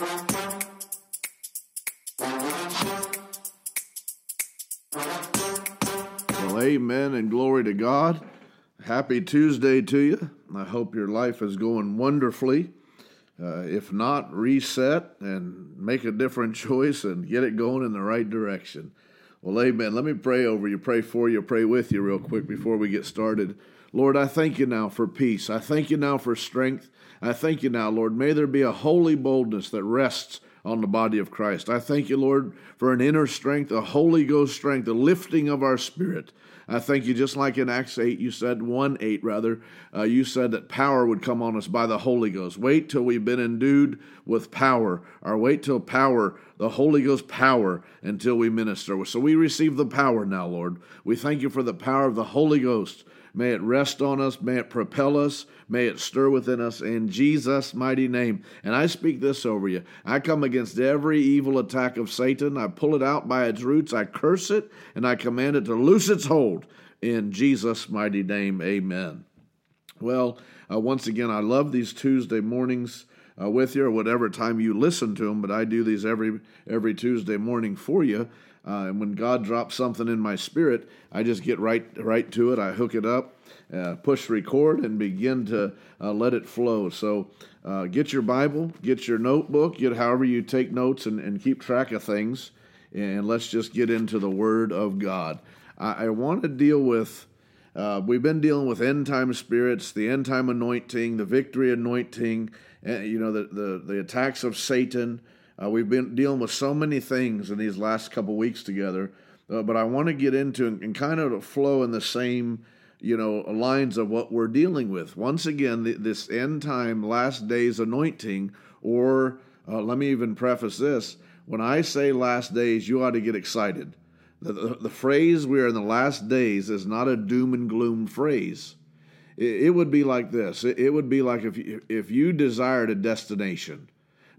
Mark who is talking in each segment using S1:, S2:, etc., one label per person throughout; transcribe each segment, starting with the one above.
S1: Well, amen and glory to God. Happy Tuesday to you. I hope your life is going wonderfully. Uh, if not, reset and make a different choice and get it going in the right direction. Well, amen. Let me pray over you, pray for you, pray with you real quick before we get started. Lord, I thank you now for peace. I thank you now for strength. I thank you now, Lord. May there be a holy boldness that rests on the body of Christ. I thank you, Lord, for an inner strength, a Holy Ghost strength, a lifting of our spirit. I thank you, just like in Acts 8, you said, 1 8 rather, uh, you said that power would come on us by the Holy Ghost. Wait till we've been endued with power, or wait till power, the Holy Ghost power, until we minister. So we receive the power now, Lord. We thank you for the power of the Holy Ghost. May it rest on us. May it propel us. May it stir within us in Jesus' mighty name. And I speak this over you. I come against every evil attack of Satan. I pull it out by its roots. I curse it and I command it to loose its hold in Jesus' mighty name. Amen. Well, uh, once again, I love these Tuesday mornings. Uh, with you or whatever time you listen to them, but I do these every every Tuesday morning for you. Uh, and when God drops something in my spirit, I just get right right to it. I hook it up, uh, push record, and begin to uh, let it flow. So uh, get your Bible, get your notebook, get however you take notes and, and keep track of things, and let's just get into the Word of God. I, I want to deal with. Uh, we've been dealing with end time spirits, the end time anointing, the victory anointing, and, you know the, the the attacks of Satan. Uh, we've been dealing with so many things in these last couple weeks together, uh, but I want to get into and, and, kind of flow in the same, you know, lines of what we're dealing with. Once again, the, this end time, last days anointing, or uh, let me even preface this: when I say last days, you ought to get excited. The, the, the phrase "we are in the last days" is not a doom and gloom phrase. It, it would be like this: it, it would be like if if you desired a destination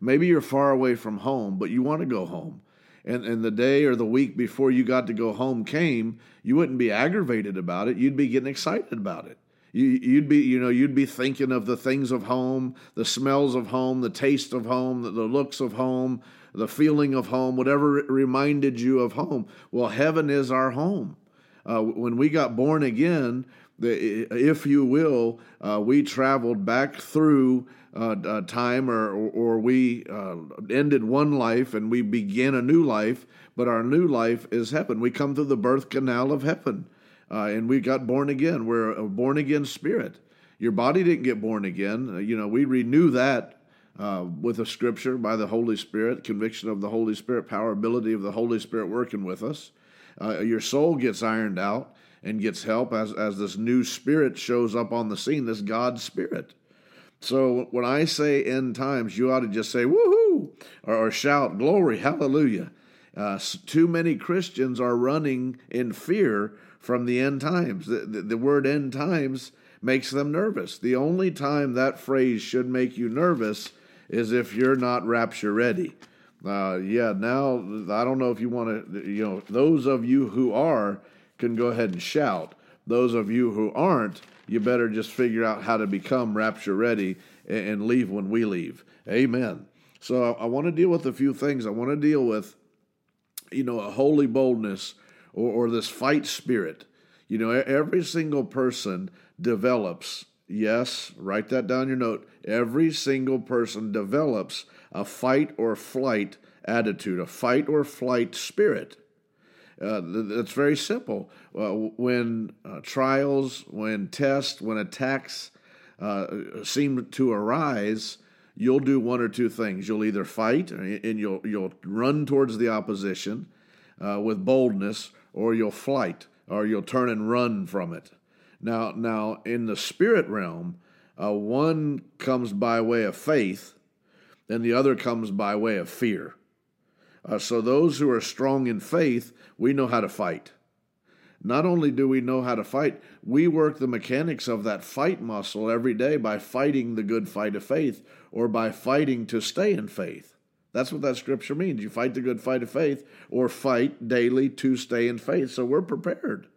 S1: Maybe you're far away from home, but you want to go home. And, and the day or the week before you got to go home came, you wouldn't be aggravated about it. You'd be getting excited about it. You, you'd be, you know, you'd be thinking of the things of home, the smells of home, the taste of home, the, the looks of home, the feeling of home, whatever reminded you of home. Well, heaven is our home. Uh, when we got born again, if you will, uh, we traveled back through uh, uh, time or, or we uh, ended one life and we begin a new life, but our new life is heaven. We come through the birth canal of heaven uh, and we got born again. We're a born again spirit. Your body didn't get born again. You know, we renew that with a scripture by the Holy Spirit, conviction of the Holy Spirit, power, ability of the Holy Spirit working with us. your soul gets ironed out and gets help as, as this new spirit shows up on the scene, this God spirit. So when I say end times, you ought to just say woohoo or, or shout glory, hallelujah. Uh, too many Christians are running in fear from the end times. The, the, the, word end times makes them nervous. The only time that phrase should make you nervous is if you're not rapture ready. Uh, yeah, now I don't know if you want to, you know, those of you who are can go ahead and shout. Those of you who aren't, you better just figure out how to become rapture ready and leave when we leave. Amen. So I want to deal with a few things. I want to deal with, you know, a holy boldness or, or this fight spirit. You know, every single person develops, yes, write that down your note. Every single person develops a fight or flight attitude, a fight or flight spirit. Uh, that's very simple. Uh, when uh, trials, when tests, when attacks uh, seem to arise, you'll do one or two things. You'll either fight and you'll you'll run towards the opposition uh, with boldness, or you'll flight, or you'll turn and run from it. Now, now in the spirit realm, uh, one comes by way of faith, and the other comes by way of fear. Uh, so, those who are strong in faith, we know how to fight. Not only do we know how to fight, we work the mechanics of that fight muscle every day by fighting the good fight of faith or by fighting to stay in faith. That's what that scripture means. You fight the good fight of faith or fight daily to stay in faith. So we're prepared.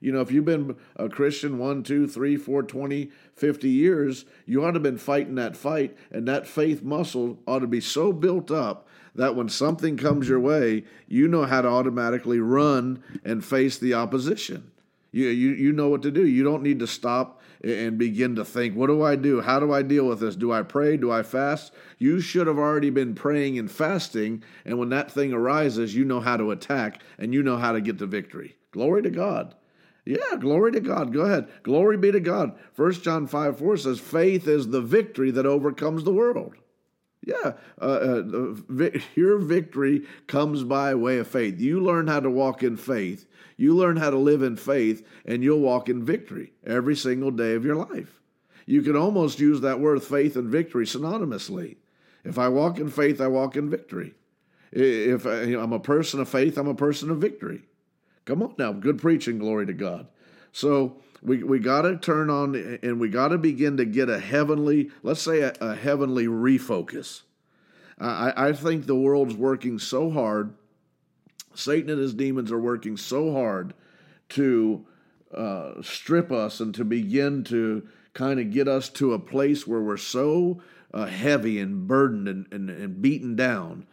S1: You know, if you've been a Christian one, two, three, four, 20, 50 years, you ought to have been fighting that fight, and that faith muscle ought to be so built up that when something comes your way, you know how to automatically run and face the opposition. You, you, you know what to do. You don't need to stop and begin to think, what do I do? How do I deal with this? Do I pray? Do I fast? You should have already been praying and fasting. And when that thing arises, you know how to attack and you know how to get the victory. Glory to God. Yeah, glory to God. Go ahead. Glory be to God. First John 5 4 says, faith is the victory that overcomes the world. Yeah, uh, uh, vi- your victory comes by way of faith. You learn how to walk in faith, you learn how to live in faith, and you'll walk in victory every single day of your life. You can almost use that word faith and victory synonymously. If I walk in faith, I walk in victory. If I, am a person of faith, I'm a person of victory. Come on now, good preaching, glory to God. So we, we got to turn on and we got to begin to get a heavenly, let's say a, a heavenly refocus. I, I think the world's working so hard, Satan and his demons are working so hard to uh, strip us and to begin to kind of get us to a place where we're so uh, heavy and burdened and, and, and beaten down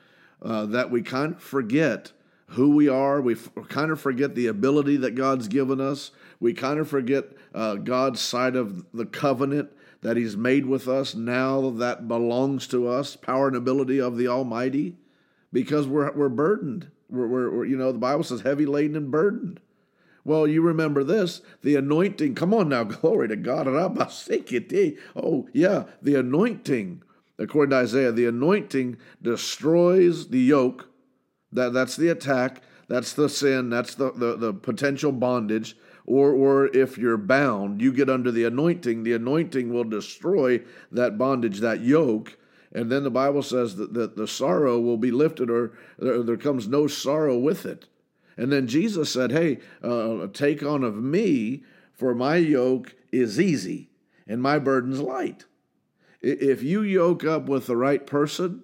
S1: uh, that we kind of forget who we are. We f- kind of forget the ability that God's given us. We kind of forget uh, God's side of the covenant that He's made with us now that belongs to us, power and ability of the Almighty, because we're, we're burdened. We're, we're, you know, the Bible says heavy laden and burdened. Well, you remember this the anointing. Come on now, glory to God. Oh, yeah, the anointing, according to Isaiah, the anointing destroys the yoke that, that's the attack. That's the sin. That's the, the, the potential bondage. Or, or if you're bound, you get under the anointing. The anointing will destroy that bondage, that yoke. And then the Bible says that, that the sorrow will be lifted, or there, there comes no sorrow with it. And then Jesus said, Hey, uh, take on of me, for my yoke is easy and my burden's light. If you yoke up with the right person,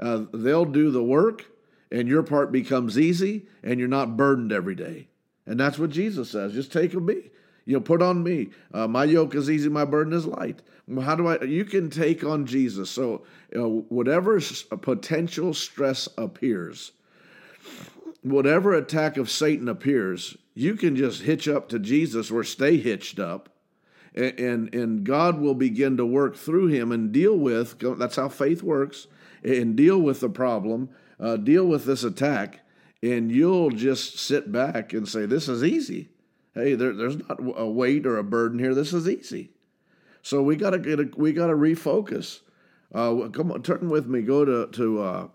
S1: uh, they'll do the work and your part becomes easy and you're not burdened every day. And that's what Jesus says. Just take of me. You know, put on me. Uh, my yoke is easy, my burden is light. How do I? You can take on Jesus. So, you know, whatever potential stress appears, whatever attack of Satan appears, you can just hitch up to Jesus or stay hitched up, and and, and God will begin to work through him and deal with. That's how faith works, and deal with the problem uh, deal with this attack, and you'll just sit back and say, This is easy. Hey, there, there's not a weight or a burden here. This is easy. So we gotta get a, we gotta refocus. Uh, come on, turn with me. Go to to uh,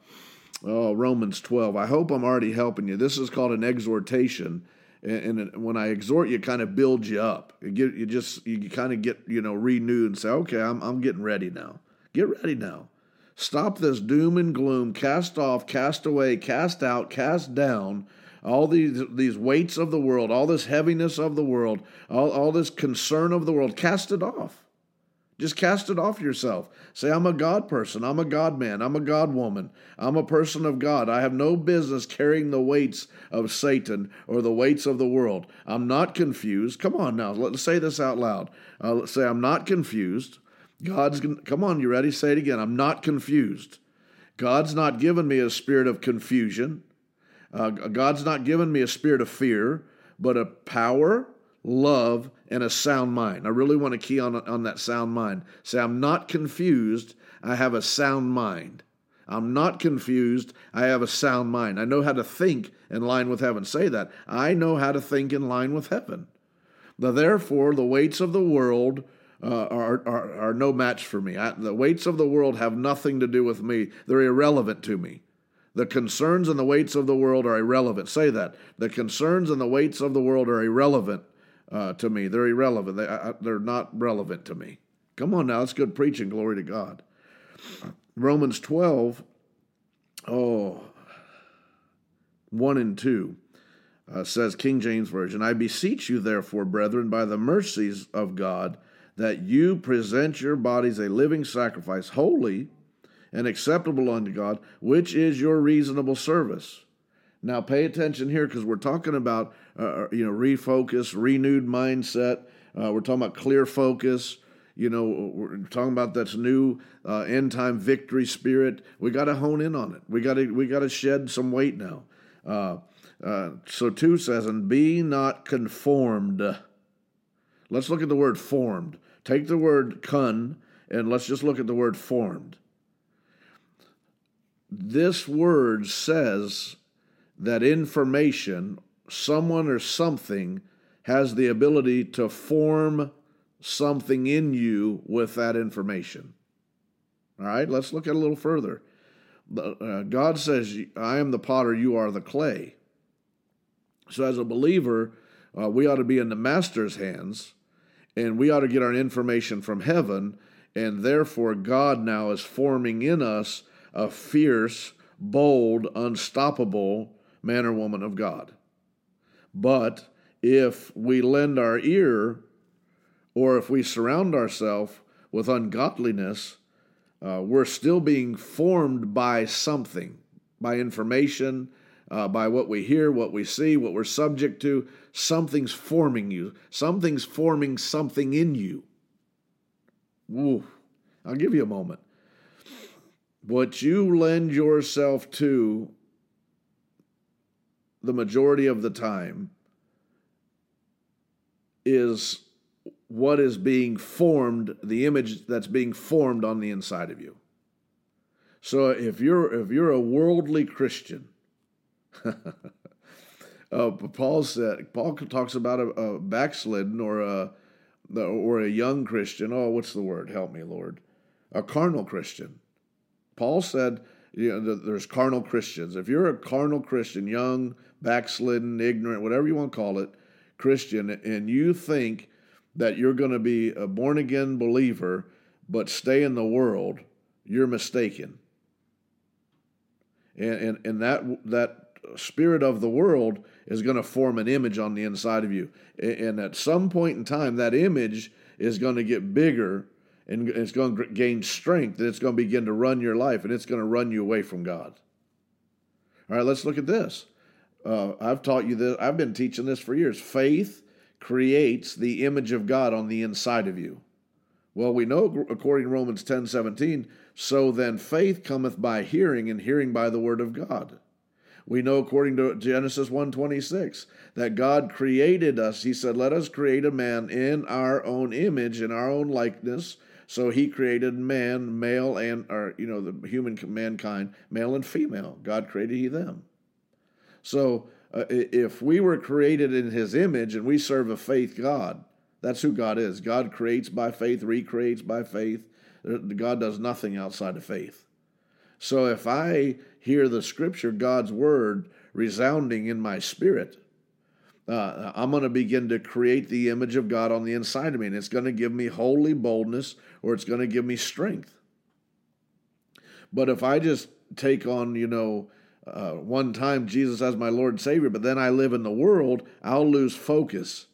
S1: oh, Romans 12. I hope I'm already helping you. This is called an exhortation, and, and when I exhort you, kind of build you up. You, get, you just you kind of get you know renewed and say, okay, I'm I'm getting ready now. Get ready now. Stop this doom and gloom. Cast off, cast away, cast out, cast down all these these weights of the world, all this heaviness of the world, all, all this concern of the world. Cast it off. Just cast it off yourself. Say, I'm a God person. I'm a God man. I'm a God woman. I'm a person of God. I have no business carrying the weights of Satan or the weights of the world. I'm not confused. Come on now. Let's say this out loud. Uh, let's say, I'm not confused. God's, come on, you ready? Say it again. I'm not confused. God's not given me a spirit of confusion. Uh, God's not given me a spirit of fear, but a power, love, and a sound mind. I really want to key on, on that sound mind. Say, I'm not confused. I have a sound mind. I'm not confused. I have a sound mind. I know how to think in line with heaven. Say that. I know how to think in line with heaven. Now, therefore, the weights of the world uh, are, are, are no match for me. I, the weights of the world have nothing to do with me, they're irrelevant to me. The concerns and the weights of the world are irrelevant. Say that. The concerns and the weights of the world are irrelevant uh, to me. They're irrelevant. They, I, they're not relevant to me. Come on now, it's good preaching. Glory to God. Romans 12, oh, 1 and 2 uh, says, King James Version, I beseech you, therefore, brethren, by the mercies of God, that you present your bodies a living sacrifice, holy and acceptable unto God, which is your reasonable service. Now, pay attention here because we're talking about uh, uh, you know refocus, renewed mindset. Uh, we're talking about clear focus. You know, we're talking about that's new uh, end time victory spirit. We got to hone in on it. We got to we got to shed some weight now. Uh, uh, so two says, and be not conformed. Let's look at the word formed. Take the word con and let's just look at the word formed. This word says that information, someone or something, has the ability to form something in you with that information. All right, let's look at a little further. Uh, God says, I am the potter, you are the clay. So, as a believer, uh, we ought to be in the master's hands and we ought to get our information from heaven. And therefore, God now is forming in us a fierce, bold, unstoppable man or woman of God. But if we lend our ear or if we surround ourselves with ungodliness, uh, we're still being formed by something, by information, uh, by what we hear, what we see, what we're subject to. Something's forming you. Something's forming something in you. I'll give you a moment. What you lend yourself to the majority of the time is what is being formed, the image that's being formed on the inside of you. So if you're if you're a worldly Christian, uh, Paul said Paul talks about a, a backslidden or a or a young Christian. Oh, what's the word? Help me, Lord. A carnal Christian. Paul said, you know, there's carnal Christians. If you're a carnal Christian, young, backslidden, ignorant, whatever you want to call it, Christian, and you think that you're going to be a born again believer but stay in the world, you're mistaken. And, and, and that, that spirit of the world is going to form an image on the inside of you. And at some point in time, that image is going to get bigger and it's going to gain strength and it's going to begin to run your life and it's going to run you away from God. All right, let's look at this. Uh, I've taught you this, I've been teaching this for years. Faith creates the image of God on the inside of you. Well, we know according to Romans 10 17, so then faith cometh by hearing, and hearing by the word of God. We know according to Genesis 1:26 that God created us. He said, "Let us create a man in our own image, in our own likeness." So he created man, male and or you know the human mankind, male and female. God created he them. So uh, if we were created in his image and we serve a faith God, that's who God is. God creates by faith, recreates by faith. God does nothing outside of faith. So if I hear the scripture, God's word, resounding in my spirit, uh, I'm going to begin to create the image of God on the inside of me, and it's going to give me holy boldness or it's going to give me strength. But if I just take on, you know, uh, one time Jesus as my Lord and Savior, but then I live in the world, I'll lose focus.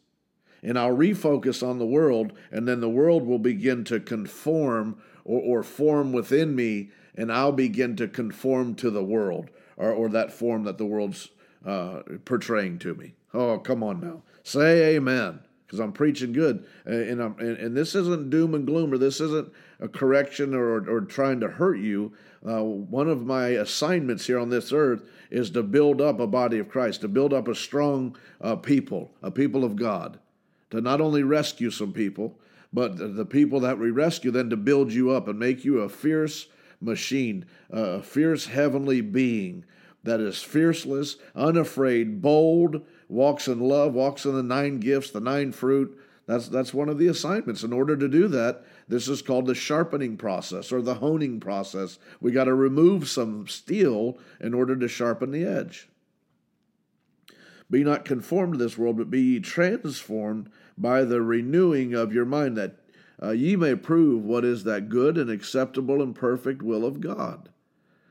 S1: And I'll refocus on the world, and then the world will begin to conform or, or form within me and I'll begin to conform to the world or, or that form that the world's uh, portraying to me. Oh, come on now. Say amen because I'm preaching good. And, I'm, and, and, this isn't doom and gloom or this isn't a correction or, or trying to hurt you. Uh, one of my assignments here on this earth is to build up a body of Christ, to build up a strong uh, people, a people of God, to not only rescue some people, but the people that we rescue, then to build you up and make you a fierce, machine, a fierce heavenly being that is fierceless, unafraid, bold, walks in love, walks in the nine gifts, the nine fruit. That's, that's one of the assignments. In order to do that, this is called the sharpening process or the honing process. We got to remove some steel in order to sharpen the edge. Be not conformed to this world, but be ye transformed by the renewing of your mind, that uh, ye may prove what is that good and acceptable and perfect will of God.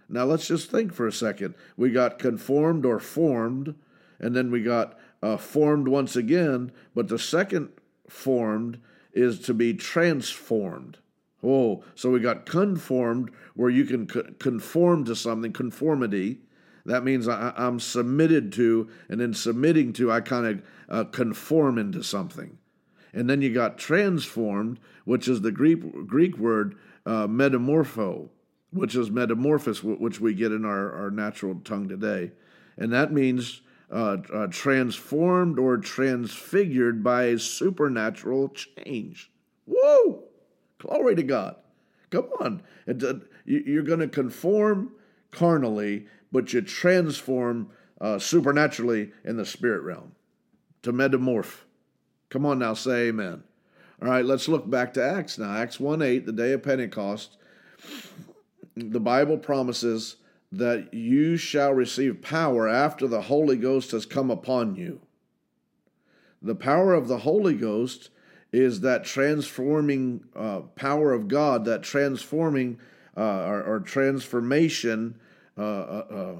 S1: Now let's just think for a second. We got conformed or formed, and then we got uh, formed once again, but the second formed is to be transformed. Oh, so we got conformed, where you can conform to something, conformity. That means I, am submitted to, and in submitting to, I kind of uh, conform into something. And then you got transformed, which is the Greek, Greek word uh, metamorpho, which is metamorphosis, which we get in our, our natural tongue today. And that means uh, uh, transformed or transfigured by a supernatural change. Whoa! Glory to God. Come on. It, uh, you're going to conform carnally, but you transform uh, supernaturally in the spirit realm to metamorph. Come on now, say amen. All right, let's look back to Acts now. Acts 1 8, the day of Pentecost. The Bible promises that you shall receive power after the Holy Ghost has come upon you. The power of the Holy Ghost is that transforming uh, power of God, that transforming uh, or, or, transformation uh, uh,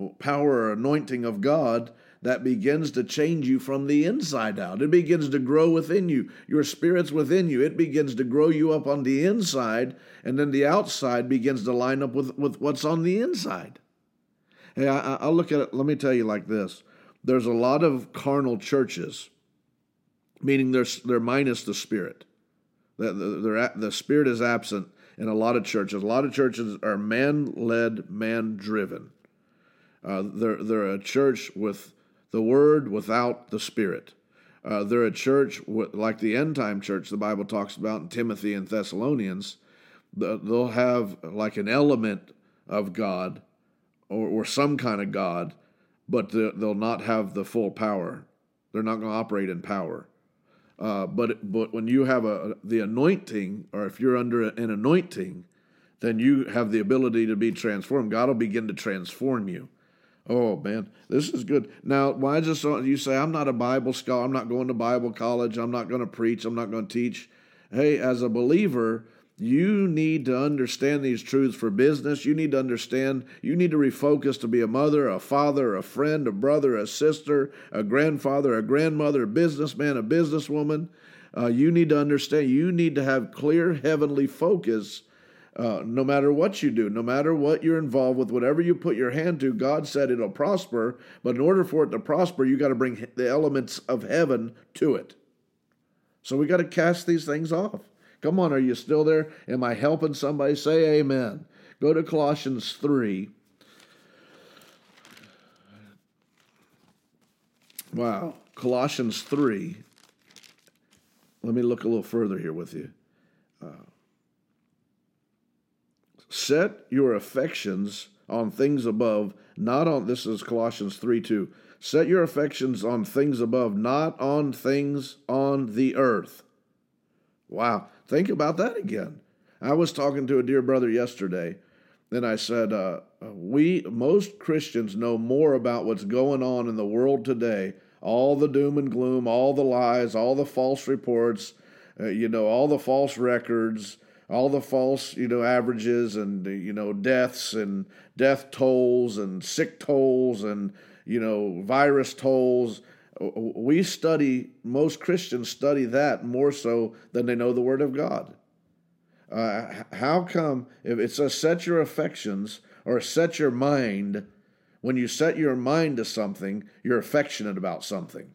S1: uh, power or anointing of God that begins to change you from the inside out. It begins to grow within you. Your spirit's within you. It begins to grow you up on the inside, and then the outside begins to line up with, with what's on the inside. Hey, I, I'll look at it. Let me tell you like this there's a lot of carnal churches, meaning they're, they're minus the spirit. The, the, the spirit is absent in a lot of churches. A lot of churches are man led, man driven. Uh, they're, they're a church with the Word without the Spirit. Uh, they're a church like the end time church the Bible talks about in Timothy and Thessalonians. They'll have like an element of God or, or some kind of God, but they'll not have the full power. They're not going to operate in power. Uh, but but when you have a the anointing, or if you're under an anointing, then you have the ability to be transformed. God will begin to transform you. Oh man, this is good. Now, why just you say I'm not a Bible scholar? I'm not going to Bible college. I'm not going to preach. I'm not going to teach. Hey, as a believer, you need to understand these truths for business. You need to understand. You need to refocus to be a mother, a father, a friend, a brother, a sister, a grandfather, a grandmother, a businessman, a businesswoman. Uh, you need to understand. You need to have clear heavenly focus uh, no matter what you do, no matter what you're involved with, whatever you put your hand to, God said it'll prosper. But in order for it to prosper, you got to bring the elements of heaven to it. So we got to cast these things off. Come on, are you still there? Am I helping somebody? Say amen. Go to Colossians 3. Wow. Colossians 3. Let me look a little further here with you. Uh, Set your affections on things above, not on, this is Colossians 3 2. Set your affections on things above, not on things on the earth. Wow. Think about that again. I was talking to a dear brother yesterday, and I said, uh, We, most Christians, know more about what's going on in the world today all the doom and gloom, all the lies, all the false reports, uh, you know, all the false records, all the false, you know, averages and you know deaths and death tolls and sick tolls and you know virus tolls. We study most Christians study that more so than they know the Word of God. Uh, how come if it says set your affections or set your mind? When you set your mind to something, you're affectionate about something.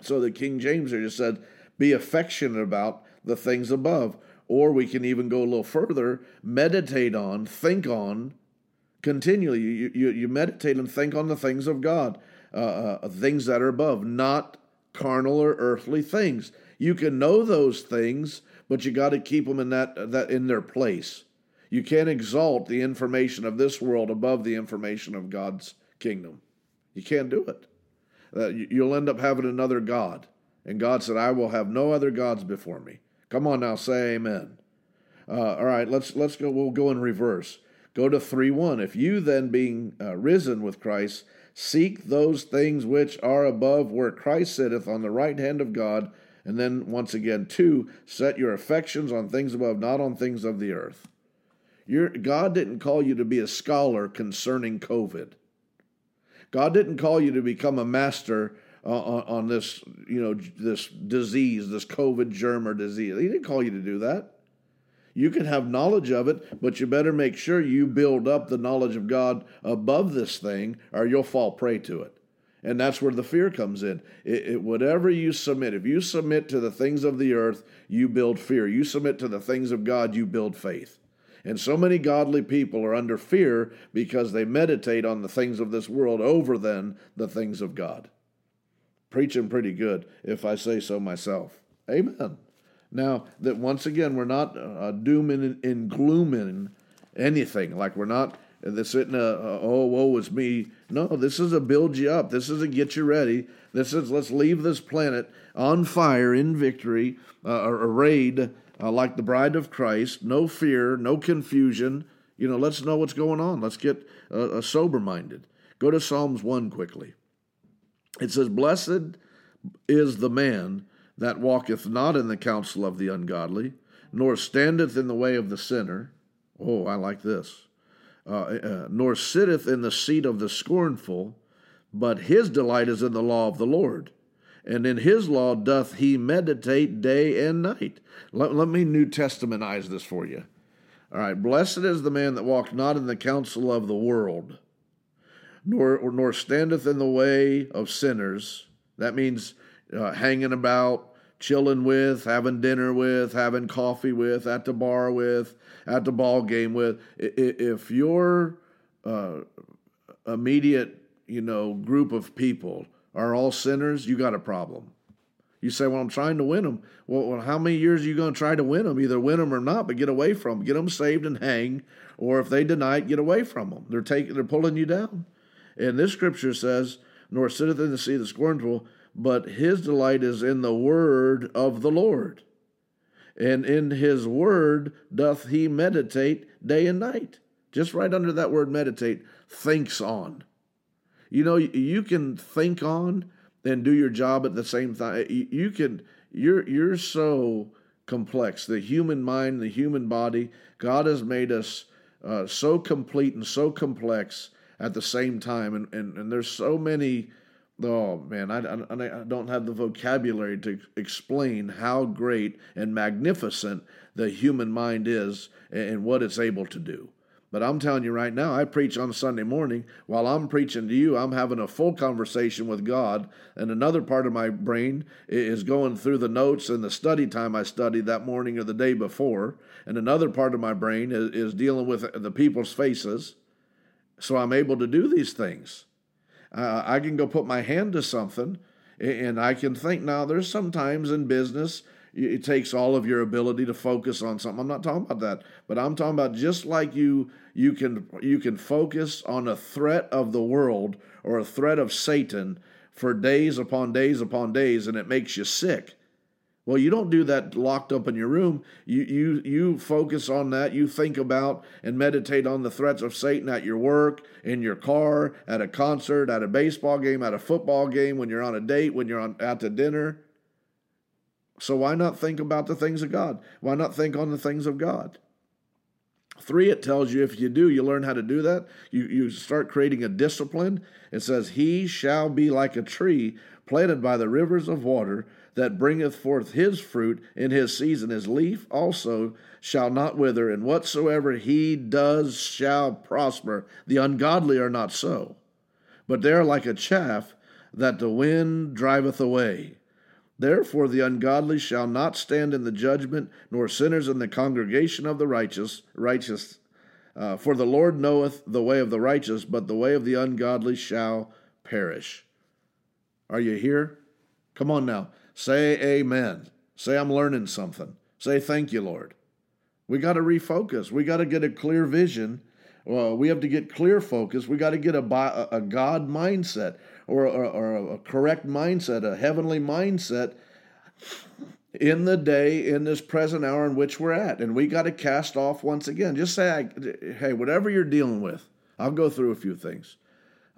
S1: So the King James here just said, "Be affectionate about the things above." Or we can even go a little further, meditate on, think on, continually. You, you, you meditate and think on the things of God, uh, uh, things that are above, not carnal or earthly things. You can know those things, but you got to keep them in that, that in their place. You can't exalt the information of this world above the information of God's kingdom. You can't do it. Uh, you'll end up having another God. And God said, I will have no other gods before me. Come on now, say amen. Uh, all right, let's let's go. We'll go in reverse. Go to three one. If you then, being uh, risen with Christ, seek those things which are above, where Christ sitteth on the right hand of God. And then once again, two, set your affections on things above, not on things of the earth. Your, God didn't call you to be a scholar concerning COVID. God didn't call you to become a master on, on this, you know, this disease, this COVID germ or disease. He didn't call you to do that. You can have knowledge of it, but you better make sure you build up the knowledge of God above this thing, or you'll fall prey to it. And that's where the fear comes in. It, it, whatever you submit, if you submit to the things of the earth, you build fear. You submit to the things of God, you build faith. And so many godly people are under fear because they meditate on the things of this world over than the things of God. Preaching pretty good, if I say so myself. Amen. Now, that once again, we're not uh, dooming and glooming anything. Like we're not this isn't a, a oh woe is me. No, this is a build you up. This is a get you ready. This is let's leave this planet on fire in victory, uh, arrayed uh, like the bride of Christ. No fear, no confusion. You know, let's know what's going on. Let's get uh, sober minded. Go to Psalms one quickly. It says, "Blessed is the man that walketh not in the counsel of the ungodly, nor standeth in the way of the sinner." Oh, I like this uh, uh, nor sitteth in the seat of the scornful, but his delight is in the law of the Lord. And in his law doth he meditate day and night. Let, let me New Testamentize this for you. All right, blessed is the man that walketh not in the counsel of the world, nor, nor standeth in the way of sinners. That means uh, hanging about, chilling with, having dinner with, having coffee with, at the bar with, at the ball game with. If your uh, immediate, you know, group of people are all sinners, you got a problem. You say, "Well, I'm trying to win them." Well, how many years are you going to try to win them? Either win them or not, but get away from them. Get them saved and hang, or if they deny it, get away from them. They're taking, they're pulling you down. And this scripture says, "Nor sitteth in the seat the scornful, but his delight is in the word of the Lord." and in his word doth he meditate day and night. Just right under that word meditate, thinks on. You know, you can think on and do your job at the same time. You can you're you're so complex. The human mind, the human body, God has made us uh, so complete and so complex at the same time. And, and, and there's so many Oh man, I, I, I, don't have the vocabulary to explain how great and magnificent the human mind is and what it's able to do. But I'm telling you right now, I preach on Sunday morning. While I'm preaching to you, I'm having a full conversation with God, and another part of my brain is going through the notes and the study time I studied that morning or the day before, and another part of my brain is, is dealing with the people's faces. So I'm able to do these things. Uh, I can go put my hand to something and I can think now there's sometimes in business it takes all of your ability to focus on something. I'm not talking about that, but I'm talking about just like you you can you can focus on a threat of the world or a threat of Satan for days upon days upon days and it makes you sick. Well, you don't do that locked up in your room. You you you focus on that. You think about and meditate on the threats of Satan at your work, in your car, at a concert, at a baseball game, at a football game, when you're on a date, when you're on out to dinner. So why not think about the things of God? Why not think on the things of God? Three, it tells you if you do, you learn how to do that. You you start creating a discipline. It says, He shall be like a tree planted by the rivers of water that bringeth forth his fruit in his season. His leaf also shall not wither, and whatsoever he does shall prosper. The ungodly are not so, but they are like a chaff that the wind driveth away. Therefore, the ungodly shall not stand in the judgment, nor sinners in the congregation of the righteous. Righteous, uh, for the Lord knoweth the way of the righteous, but the way of the ungodly shall perish. Are you here? Come on now. Say amen. Say, I'm learning something. Say, thank you, Lord. We got to refocus. We got to get a clear vision. Well, we have to get clear focus. We got to get a, a God mindset or, or, or a correct mindset, a heavenly mindset in the day, in this present hour in which we're at. And we got to cast off once again. Just say, hey, whatever you're dealing with, I'll go through a few things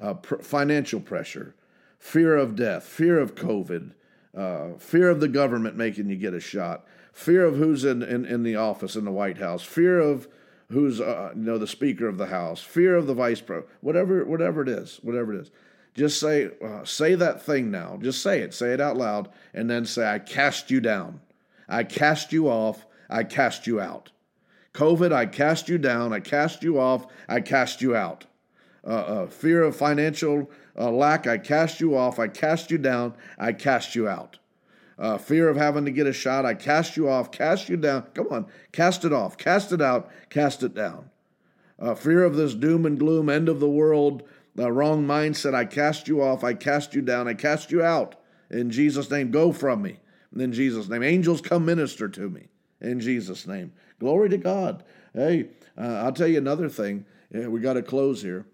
S1: uh, pr- financial pressure, fear of death, fear of COVID, uh, fear of the government making you get a shot, fear of who's in, in, in the office in the White House, fear of who's uh, you know the Speaker of the House, fear of the Vice President, whatever whatever it is, whatever it is. Just say uh, say that thing now. Just say it. Say it out loud, and then say, "I cast you down. I cast you off. I cast you out." COVID, I cast you down, I cast you off, I cast you out. Uh, uh, fear of financial uh, lack, I cast you off, I cast you down, I cast you out. Uh, fear of having to get a shot, I cast you off, cast you down. Come on, cast it off, cast it out, cast it down. Uh, fear of this doom and gloom, end of the world, the wrong mindset, I cast you off, I cast you down, I cast you out. In Jesus' name, go from me. In Jesus' name, angels come minister to me. In Jesus' name, glory to God. Hey, uh, I'll tell you another thing. Yeah, we got to close here.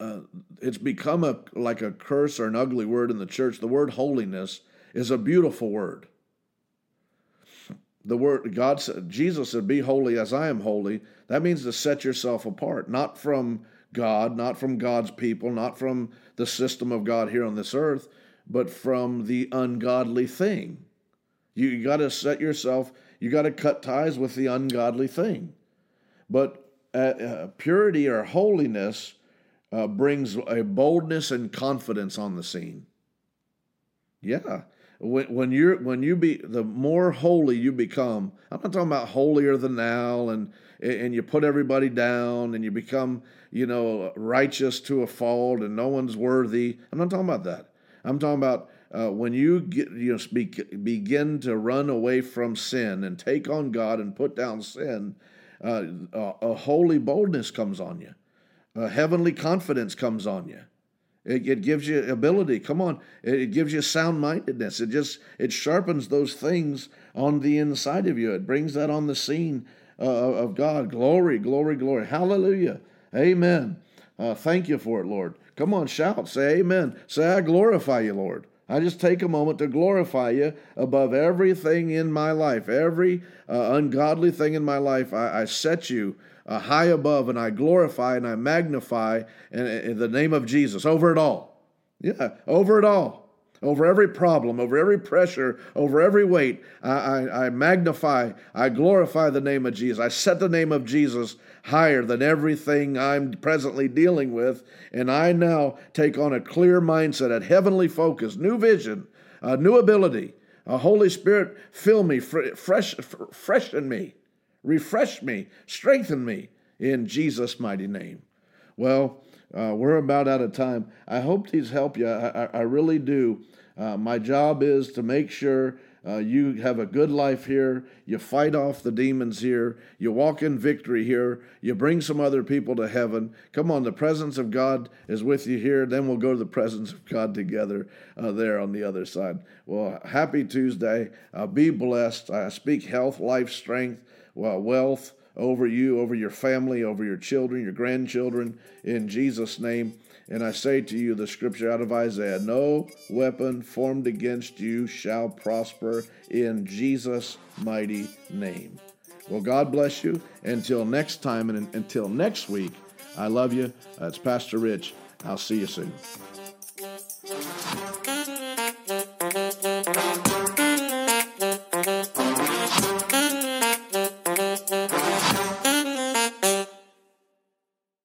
S1: Uh, it's become a like a curse or an ugly word in the church. The word holiness is a beautiful word. The word God said, Jesus said, "Be holy as I am holy." That means to set yourself apart, not from God, not from God's people, not from the system of God here on this earth, but from the ungodly thing. You, you got to set yourself, you got to cut ties with the ungodly thing. But uh, uh, purity or holiness uh, brings a boldness and confidence on the scene. Yeah. When, when you're when you be the more holy you become, I'm not talking about holier than now and and you put everybody down and you become you know righteous to a fault and no one's worthy. I'm not talking about that. I'm talking about uh, when you get you know begin to run away from sin and take on God and put down sin, uh, a, a holy boldness comes on you, a heavenly confidence comes on you. It, it gives you ability. Come on, it, it gives you sound mindedness. It just it sharpens those things on the inside of you. It brings that on the scene uh, of God. Glory, glory, glory. Hallelujah. Amen. Uh, thank you for it, Lord. Come on, shout. Say amen. Say, I glorify you, Lord. I just take a moment to glorify you above everything in my life, every uh, ungodly thing in my life. I, I set you uh, high above and I glorify and I magnify in, in the name of Jesus over it all. Yeah, over it all over every problem, over every pressure, over every weight. I, I, I, magnify, I glorify the name of Jesus. I set the name of Jesus higher than everything I'm presently dealing with. And I now take on a clear mindset, a heavenly focus, new vision, a new ability. A Holy Spirit, fill me, fresh, freshen me, refresh me, strengthen me in Jesus' mighty name. Well, uh, we're about out of time. I hope these help you. I, I, I really do. Uh, my job is to make sure uh, you have a good life here. You fight off the demons here. You walk in victory here. You bring some other people to heaven. Come on, the presence of God is with you here. Then we'll go to the presence of God together uh, there on the other side. Well, happy Tuesday. Uh, be blessed. I speak health, life, strength, well, wealth over you, over your family, over your children, your grandchildren, in Jesus' name. And I say to you the scripture out of Isaiah no weapon formed against you shall prosper in Jesus' mighty name. Well, God bless you. Until next time and until next week, I love you. That's Pastor Rich. I'll see you soon.